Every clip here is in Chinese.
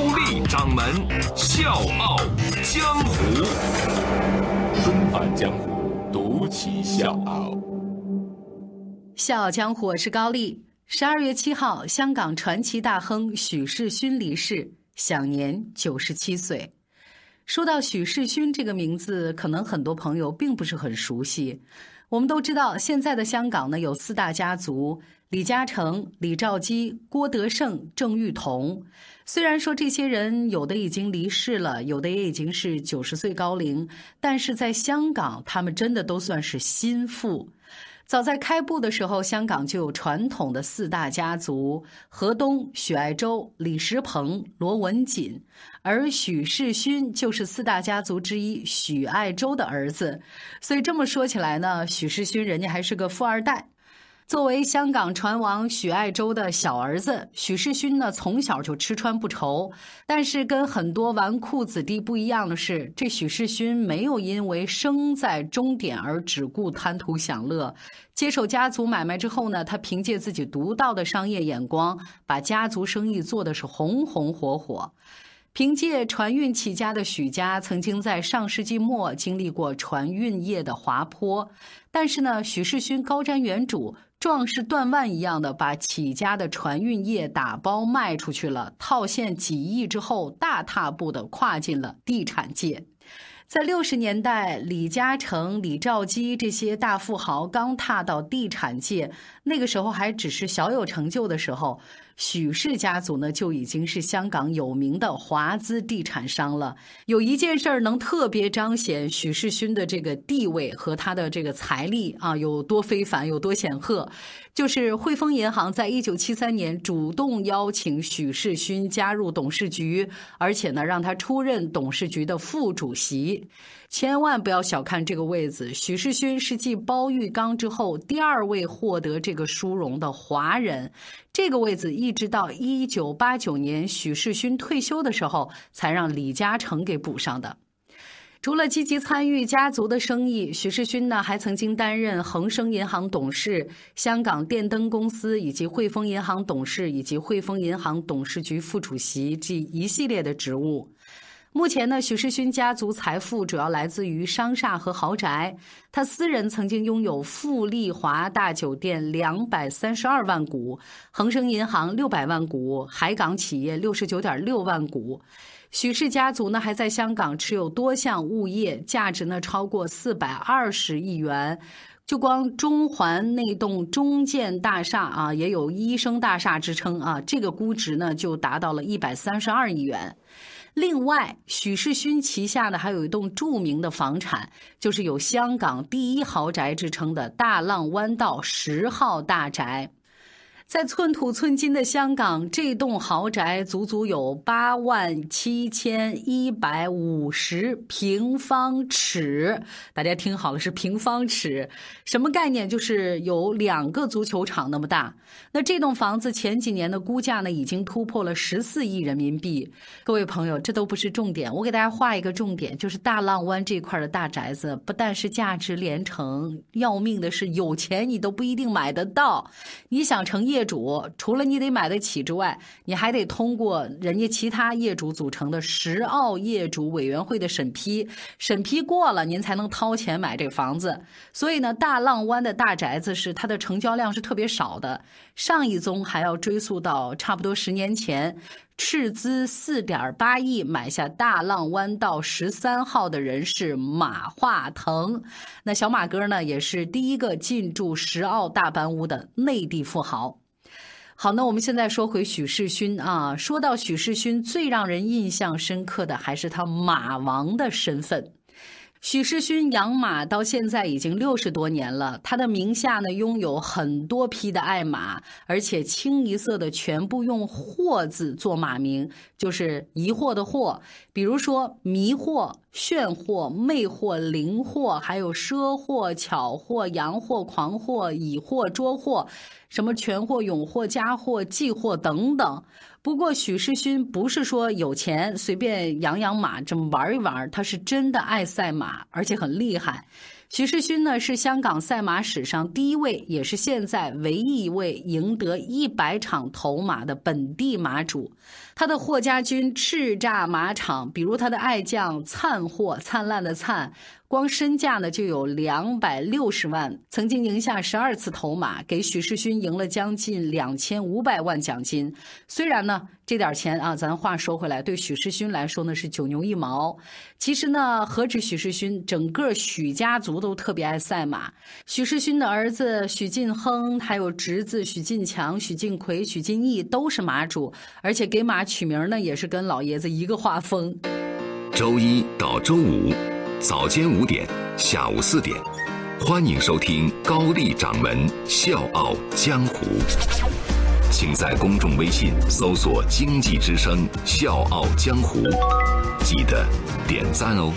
高丽掌门笑傲江湖，重返江湖，独骑笑傲。笑傲江湖，我是高丽。十二月七号，香港传奇大亨许世勋离世，享年九十七岁。说到许世勋这个名字，可能很多朋友并不是很熟悉。我们都知道，现在的香港呢有四大家族：李嘉诚、李兆基、郭德胜、郑裕彤。虽然说这些人有的已经离世了，有的也已经是九十岁高龄，但是在香港，他们真的都算是心腹。早在开埠的时候，香港就有传统的四大家族：何东、许爱周、李石鹏、罗文锦。而许世勋就是四大家族之一许爱周的儿子，所以这么说起来呢，许世勋人家还是个富二代。作为香港船王许爱周的小儿子，许世勋呢从小就吃穿不愁。但是跟很多纨绔子弟不一样的是，这许世勋没有因为生在终点而只顾贪图享乐。接手家族买卖之后呢，他凭借自己独到的商业眼光，把家族生意做的是红红火火。凭借船运起家的许家，曾经在上世纪末经历过船运业的滑坡，但是呢，许世勋高瞻远瞩。壮士断腕一样的把起家的船运业打包卖出去了，套现几亿之后，大踏步的跨进了地产界。在六十年代，李嘉诚、李兆基这些大富豪刚踏到地产界，那个时候还只是小有成就的时候。许氏家族呢，就已经是香港有名的华资地产商了。有一件事儿能特别彰显许世勋的这个地位和他的这个财力啊，有多非凡，有多显赫，就是汇丰银行在一九七三年主动邀请许世勋加入董事局，而且呢，让他出任董事局的副主席。千万不要小看这个位子，许世勋是继包玉刚之后第二位获得这个殊荣的华人。这个位子一直到一九八九年许世勋退休的时候，才让李嘉诚给补上的。除了积极参与家族的生意，许世勋呢还曾经担任恒生银行董事、香港电灯公司以及汇丰银行董事以及汇丰银行董事局副主席这一系列的职务。目前呢，许世勋家族财富主要来自于商厦和豪宅。他私人曾经拥有富丽华大酒店两百三十二万股，恒生银行六百万股，海港企业六十九点六万股。许氏家族呢，还在香港持有多项物业，价值呢超过四百二十亿元。就光中环那栋中建大厦啊，也有医生大厦之称啊，这个估值呢就达到了一百三十二亿元。另外，许世勋旗下的还有一栋著名的房产，就是有“香港第一豪宅”之称的大浪湾道十号大宅。在寸土寸金的香港，这栋豪宅足足有八万七千一百五十平方尺。大家听好了，是平方尺，什么概念？就是有两个足球场那么大。那这栋房子前几年的估价呢，已经突破了十四亿人民币。各位朋友，这都不是重点，我给大家画一个重点，就是大浪湾这块的大宅子，不但是价值连城，要命的是有钱你都不一定买得到。你想成业。业主除了你得买得起之外，你还得通过人家其他业主组成的十澳业主委员会的审批，审批过了，您才能掏钱买这房子。所以呢，大浪湾的大宅子是它的成交量是特别少的。上一宗还要追溯到差不多十年前。斥资四点八亿买下大浪湾道十三号的人是马化腾，那小马哥呢，也是第一个进驻石澳大班屋的内地富豪。好，那我们现在说回许世勋啊，说到许世勋，最让人印象深刻的还是他马王的身份。许世勋养马到现在已经六十多年了，他的名下呢拥有很多匹的爱马，而且清一色的全部用“惑”字做马名，就是疑惑的“惑”。比如说迷惑、炫惑、魅惑、灵惑，还有奢惑、巧惑、洋惑、狂惑、乙惑、捉惑，什么全惑、勇惑、佳惑、忌惑等等。不过许世勋不是说有钱随便养养马这么玩一玩，他是真的爱赛马，而且很厉害。许世勋呢是香港赛马史上第一位，也是现在唯一一位赢得一百场头马的本地马主。他的霍家军叱咤马场，比如他的爱将灿霍，灿烂的灿。光身价呢就有两百六十万，曾经赢下十二次头马，给许世勋赢了将近两千五百万奖金。虽然呢这点钱啊，咱话说回来，对许世勋来说呢是九牛一毛。其实呢，何止许世勋，整个许家族都特别爱赛马。许世勋的儿子许晋亨，还有侄子许晋强、许晋奎、许晋义都是马主，而且给马取名呢也是跟老爷子一个画风。周一到周五。早间五点，下午四点，欢迎收听高丽掌门笑傲江湖。请在公众微信搜索“经济之声笑傲江湖”，记得点赞哦。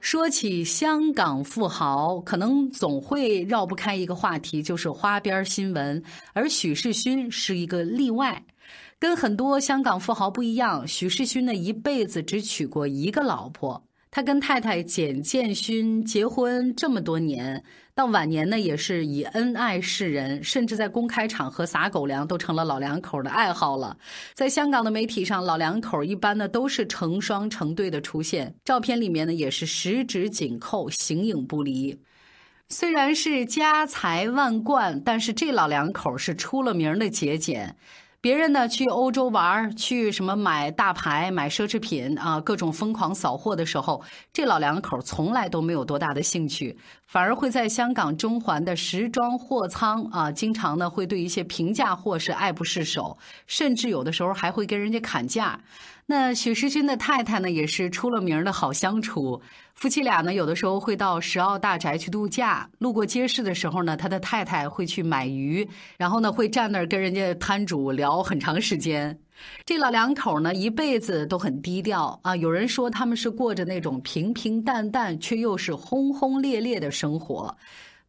说起香港富豪，可能总会绕不开一个话题，就是花边新闻。而许世勋是一个例外，跟很多香港富豪不一样，许世勋呢一辈子只娶过一个老婆。他跟太太简建勋结婚这么多年，到晚年呢也是以恩爱示人，甚至在公开场合撒狗粮都成了老两口的爱好了。在香港的媒体上，老两口一般呢都是成双成对的出现，照片里面呢也是十指紧扣，形影不离。虽然是家财万贯，但是这老两口是出了名的节俭。别人呢去欧洲玩，去什么买大牌、买奢侈品啊，各种疯狂扫货的时候，这老两口从来都没有多大的兴趣，反而会在香港中环的时装货仓啊，经常呢会对一些平价货是爱不释手，甚至有的时候还会跟人家砍价。那许世勋的太太呢，也是出了名的好相处。夫妻俩呢，有的时候会到石澳大宅去度假。路过街市的时候呢，他的太太会去买鱼，然后呢会站那儿跟人家摊主聊很长时间。这老两口呢，一辈子都很低调啊。有人说他们是过着那种平平淡淡却又是轰轰烈烈的生活。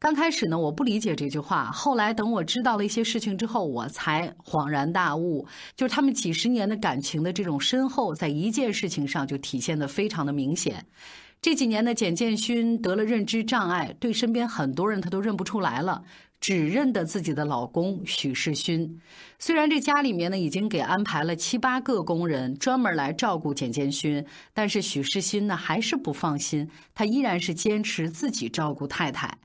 刚开始呢，我不理解这句话。后来等我知道了一些事情之后，我才恍然大悟，就是他们几十年的感情的这种深厚，在一件事情上就体现的非常的明显。这几年呢，简建勋得了认知障碍，对身边很多人他都认不出来了，只认得自己的老公许世勋。虽然这家里面呢已经给安排了七八个工人专门来照顾简建勋，但是许世勋呢还是不放心，他依然是坚持自己照顾太太。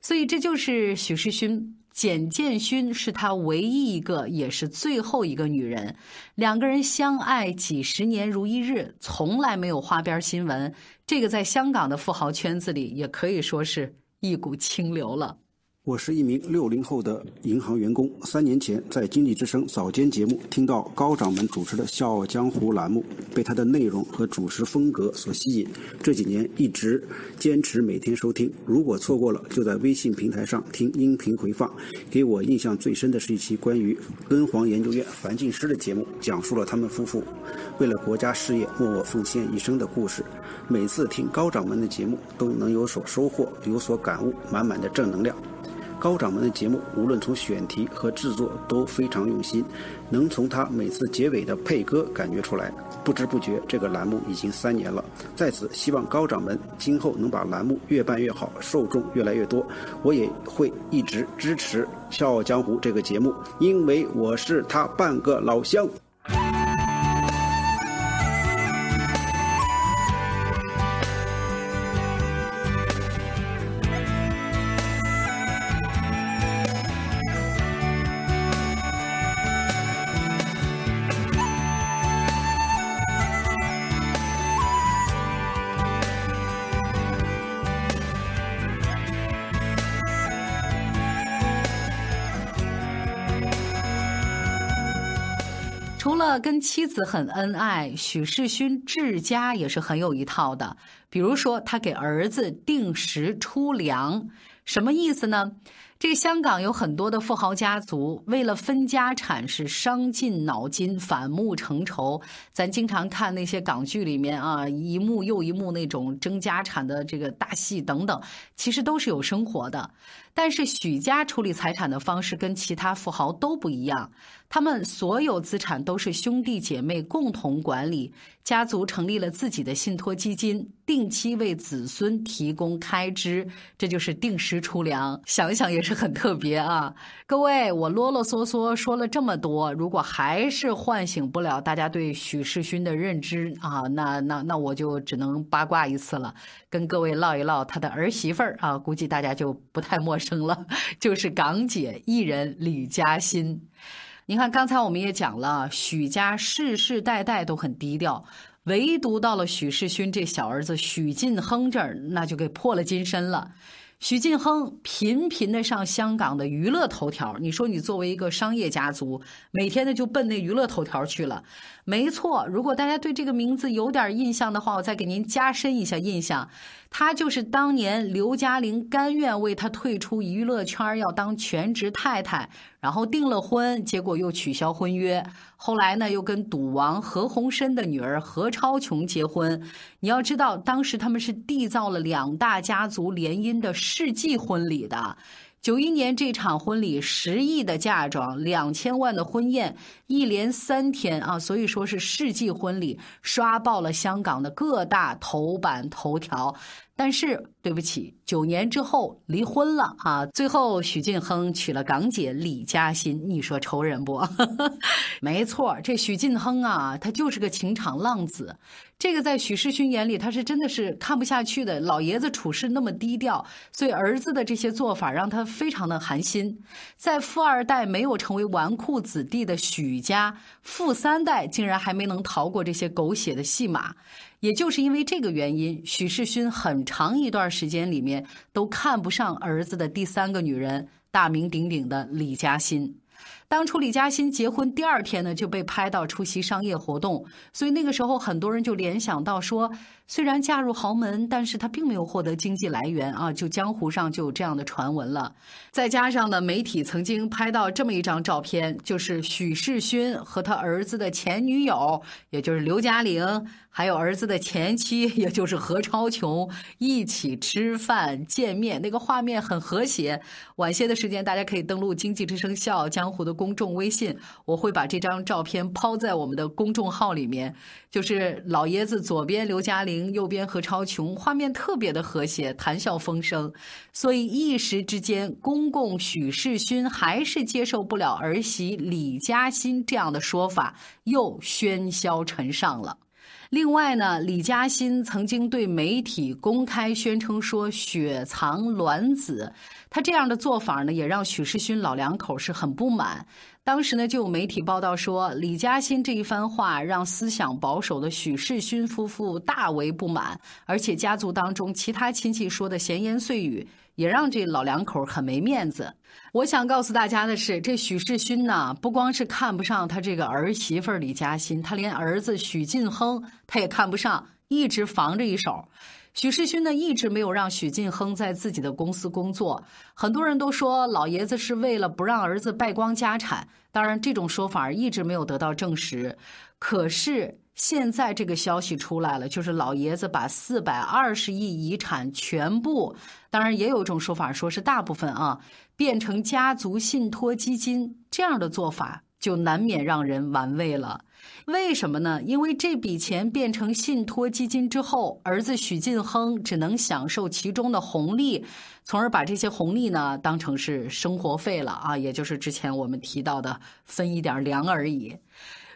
所以这就是许世勋，简建勋是他唯一一个，也是最后一个女人。两个人相爱几十年如一日，从来没有花边新闻。这个在香港的富豪圈子里，也可以说是一股清流了。我是一名六零后的银行员工。三年前在《经济之声》早间节目听到高掌门主持的《笑傲江湖》栏目，被他的内容和主持风格所吸引。这几年一直坚持每天收听，如果错过了，就在微信平台上听音频回放。给我印象最深的是一期关于敦煌研究院樊进师的节目，讲述了他们夫妇为了国家事业默默奉献一生的故事。每次听高掌门的节目，都能有所收获，有所感悟，满满的正能量。高掌门的节目，无论从选题和制作都非常用心，能从他每次结尾的配歌感觉出来。不知不觉，这个栏目已经三年了。在此，希望高掌门今后能把栏目越办越好，受众越来越多。我也会一直支持《笑傲江湖》这个节目，因为我是他半个老乡。了跟妻子很恩爱，许世勋治家也是很有一套的。比如说，他给儿子定时出粮，什么意思呢？这个香港有很多的富豪家族，为了分家产是伤尽脑筋、反目成仇。咱经常看那些港剧里面啊，一幕又一幕那种争家产的这个大戏等等，其实都是有生活的。但是许家处理财产的方式跟其他富豪都不一样，他们所有资产都是兄弟姐妹共同管理，家族成立了自己的信托基金，定期为子孙提供开支，这就是定时出粮。想想也是很特别啊！各位，我啰啰嗦嗦说了这么多，如果还是唤醒不了大家对许世勋的认知啊，那那那我就只能八卦一次了，跟各位唠一唠他的儿媳妇儿啊，估计大家就不太陌生。了，就是港姐艺人李嘉欣。你看，刚才我们也讲了，许家世世代代都很低调，唯独到了许世勋这小儿子许晋亨这儿，那就给破了金身了。许晋亨频频的上香港的娱乐头条，你说你作为一个商业家族，每天呢就奔那娱乐头条去了。没错，如果大家对这个名字有点印象的话，我再给您加深一下印象。他就是当年刘嘉玲甘愿为他退出娱乐圈，要当全职太太，然后订了婚，结果又取消婚约。后来呢，又跟赌王何鸿燊的女儿何超琼结婚。你要知道，当时他们是缔造了两大家族联姻的世纪婚礼的。九一年这场婚礼，十亿的嫁妆，两千万的婚宴，一连三天啊，所以说是世纪婚礼，刷爆了香港的各大头版头条。但是对不起，九年之后离婚了啊！最后许晋亨娶了港姐李嘉欣，你说愁人不？没错，这许晋亨啊，他就是个情场浪子。这个在许世勋眼里，他是真的是看不下去的。老爷子处事那么低调，所以儿子的这些做法让他非常的寒心。在富二代没有成为纨绔子弟的许家，富三代竟然还没能逃过这些狗血的戏码。也就是因为这个原因，许世勋很长一段时间里面都看不上儿子的第三个女人，大名鼎鼎的李嘉欣。当初李嘉欣结婚第二天呢，就被拍到出席商业活动，所以那个时候很多人就联想到说。虽然嫁入豪门，但是她并没有获得经济来源啊，就江湖上就有这样的传闻了。再加上呢，媒体曾经拍到这么一张照片，就是许世勋和他儿子的前女友，也就是刘嘉玲，还有儿子的前妻，也就是何超琼一起吃饭见面，那个画面很和谐。晚些的时间，大家可以登录《经济之声笑傲江湖》的公众微信，我会把这张照片抛在我们的公众号里面。就是老爷子左边刘嘉玲，右边何超琼，画面特别的和谐，谈笑风生。所以一时之间，公公许世勋还是接受不了儿媳李嘉欣这样的说法，又喧嚣尘上了。另外呢，李嘉欣曾经对媒体公开宣称说雪藏卵子，他这样的做法呢，也让许世勋老两口是很不满。当时呢，就有媒体报道说，李嘉欣这一番话让思想保守的许世勋夫妇大为不满，而且家族当中其他亲戚说的闲言碎语，也让这老两口很没面子。我想告诉大家的是，这许世勋呢，不光是看不上他这个儿媳妇李嘉欣，他连儿子许晋亨他也看不上，一直防着一手。许世勋呢，一直没有让许晋亨在自己的公司工作。很多人都说老爷子是为了不让儿子败光家产，当然这种说法一直没有得到证实。可是现在这个消息出来了，就是老爷子把四百二十亿遗产全部，当然也有一种说法说是大部分啊。变成家族信托基金这样的做法，就难免让人玩味了。为什么呢？因为这笔钱变成信托基金之后，儿子许晋亨只能享受其中的红利，从而把这些红利呢当成是生活费了啊，也就是之前我们提到的分一点粮而已。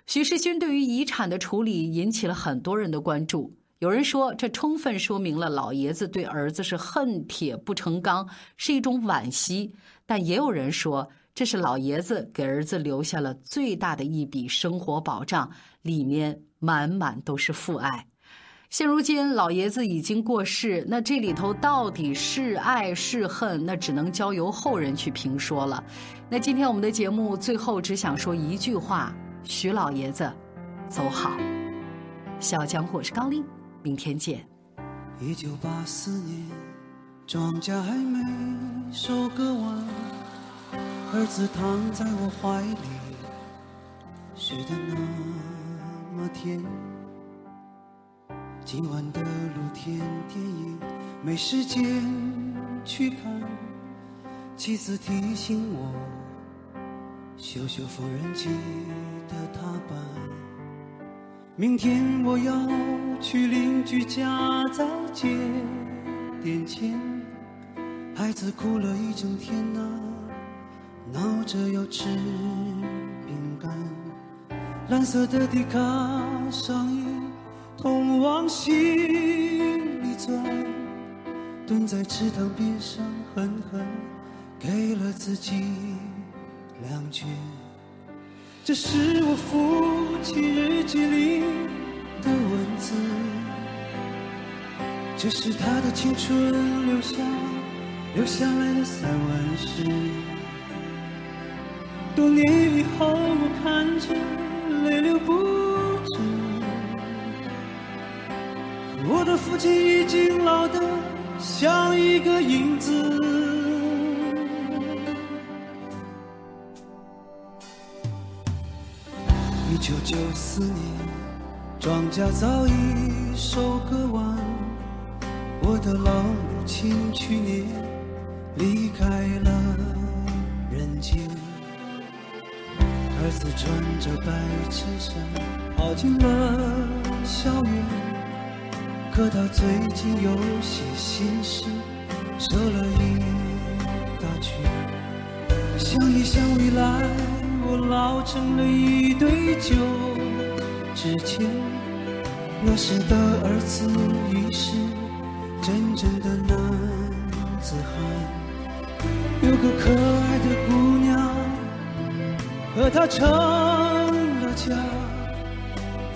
许世勋对于遗产的处理引起了很多人的关注。有人说，这充分说明了老爷子对儿子是恨铁不成钢，是一种惋惜。但也有人说，这是老爷子给儿子留下了最大的一笔生活保障，里面满满都是父爱。现如今老爷子已经过世，那这里头到底是爱是恨，那只能交由后人去评说了。那今天我们的节目最后只想说一句话。徐老爷子，走好。小江，我是高丽，明天见。一九八四年，庄稼还没收割完，儿子躺在我怀里，睡得那么甜。今晚的露天电影没时间去看，妻子提醒我修修缝纫机的踏板。明天我要去邻居家再借点钱，孩子哭了一整天呐、闹着要吃饼干，蓝色的迪卡上衣通往心里钻，蹲在池塘边上狠狠给了自己两拳。这是我父亲日记里的文字，这是他的青春留下留下来的散文诗。多年以后，我看着泪流不止。我的父亲已经老得像一个影子。一九九四年，庄稼早已收割完。我的老母亲去年离开了穿着白衬衫跑进了校园，可他最近有些心事，瘦了一大圈。想一想未来，我老成了一堆旧纸钱。那时的儿子已是真正的男子汉，有个可爱的，和他成了家。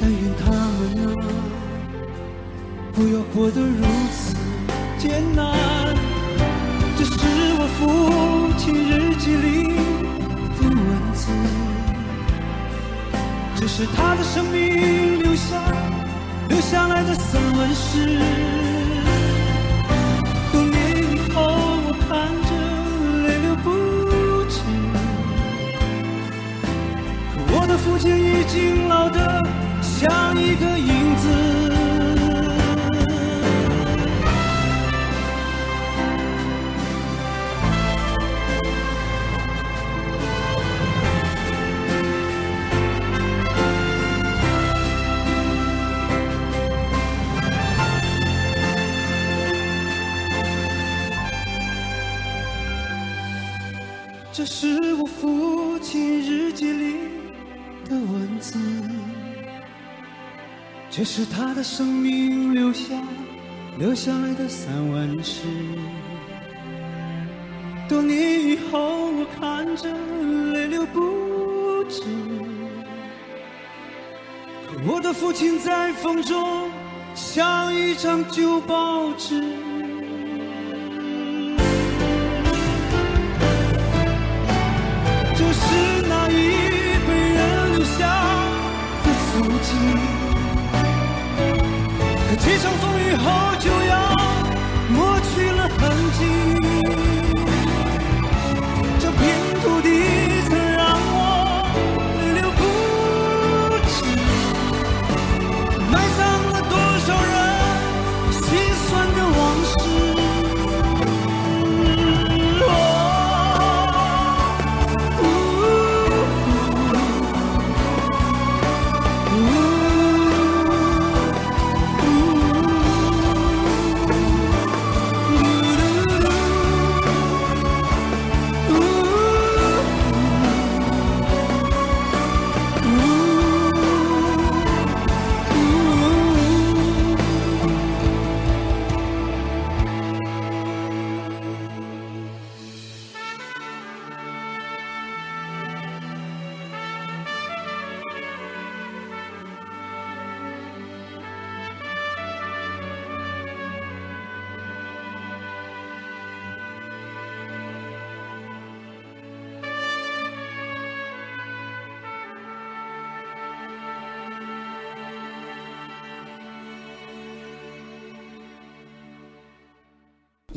但愿他们啊，不要过得如此艰难。这是我父亲日记里的文字，这是他的生命留下留下来的散文诗。这是他的生命留下留下来的散文诗。多年以后，我看着泪流不止，可我的父亲在风中像一张旧报纸。后就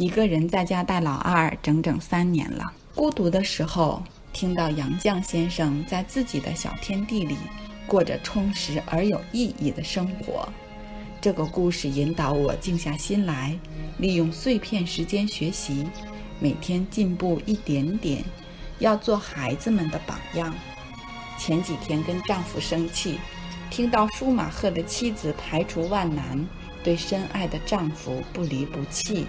一个人在家带老二整整三年了。孤独的时候，听到杨绛先生在自己的小天地里过着充实而有意义的生活，这个故事引导我静下心来，利用碎片时间学习，每天进步一点点，要做孩子们的榜样。前几天跟丈夫生气，听到舒马赫的妻子排除万难，对深爱的丈夫不离不弃。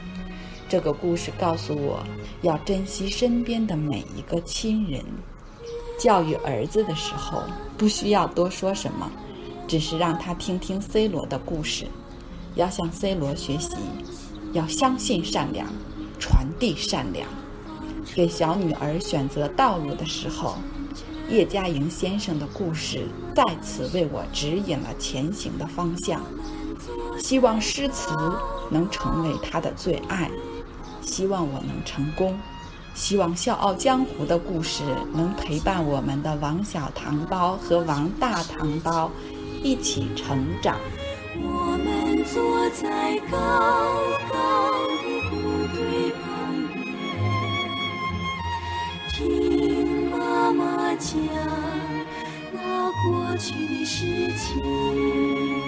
这个故事告诉我，要珍惜身边的每一个亲人。教育儿子的时候，不需要多说什么，只是让他听听 C 罗的故事，要向 C 罗学习，要相信善良，传递善良。给小女儿选择道路的时候，叶嘉莹先生的故事再次为我指引了前行的方向。希望诗词能成为他的最爱。希望我能成功，希望《笑傲江湖》的故事能陪伴我们的王小糖包和王大糖包一起成长。我们坐在高高的谷堆旁边，听妈妈讲那过去的事情。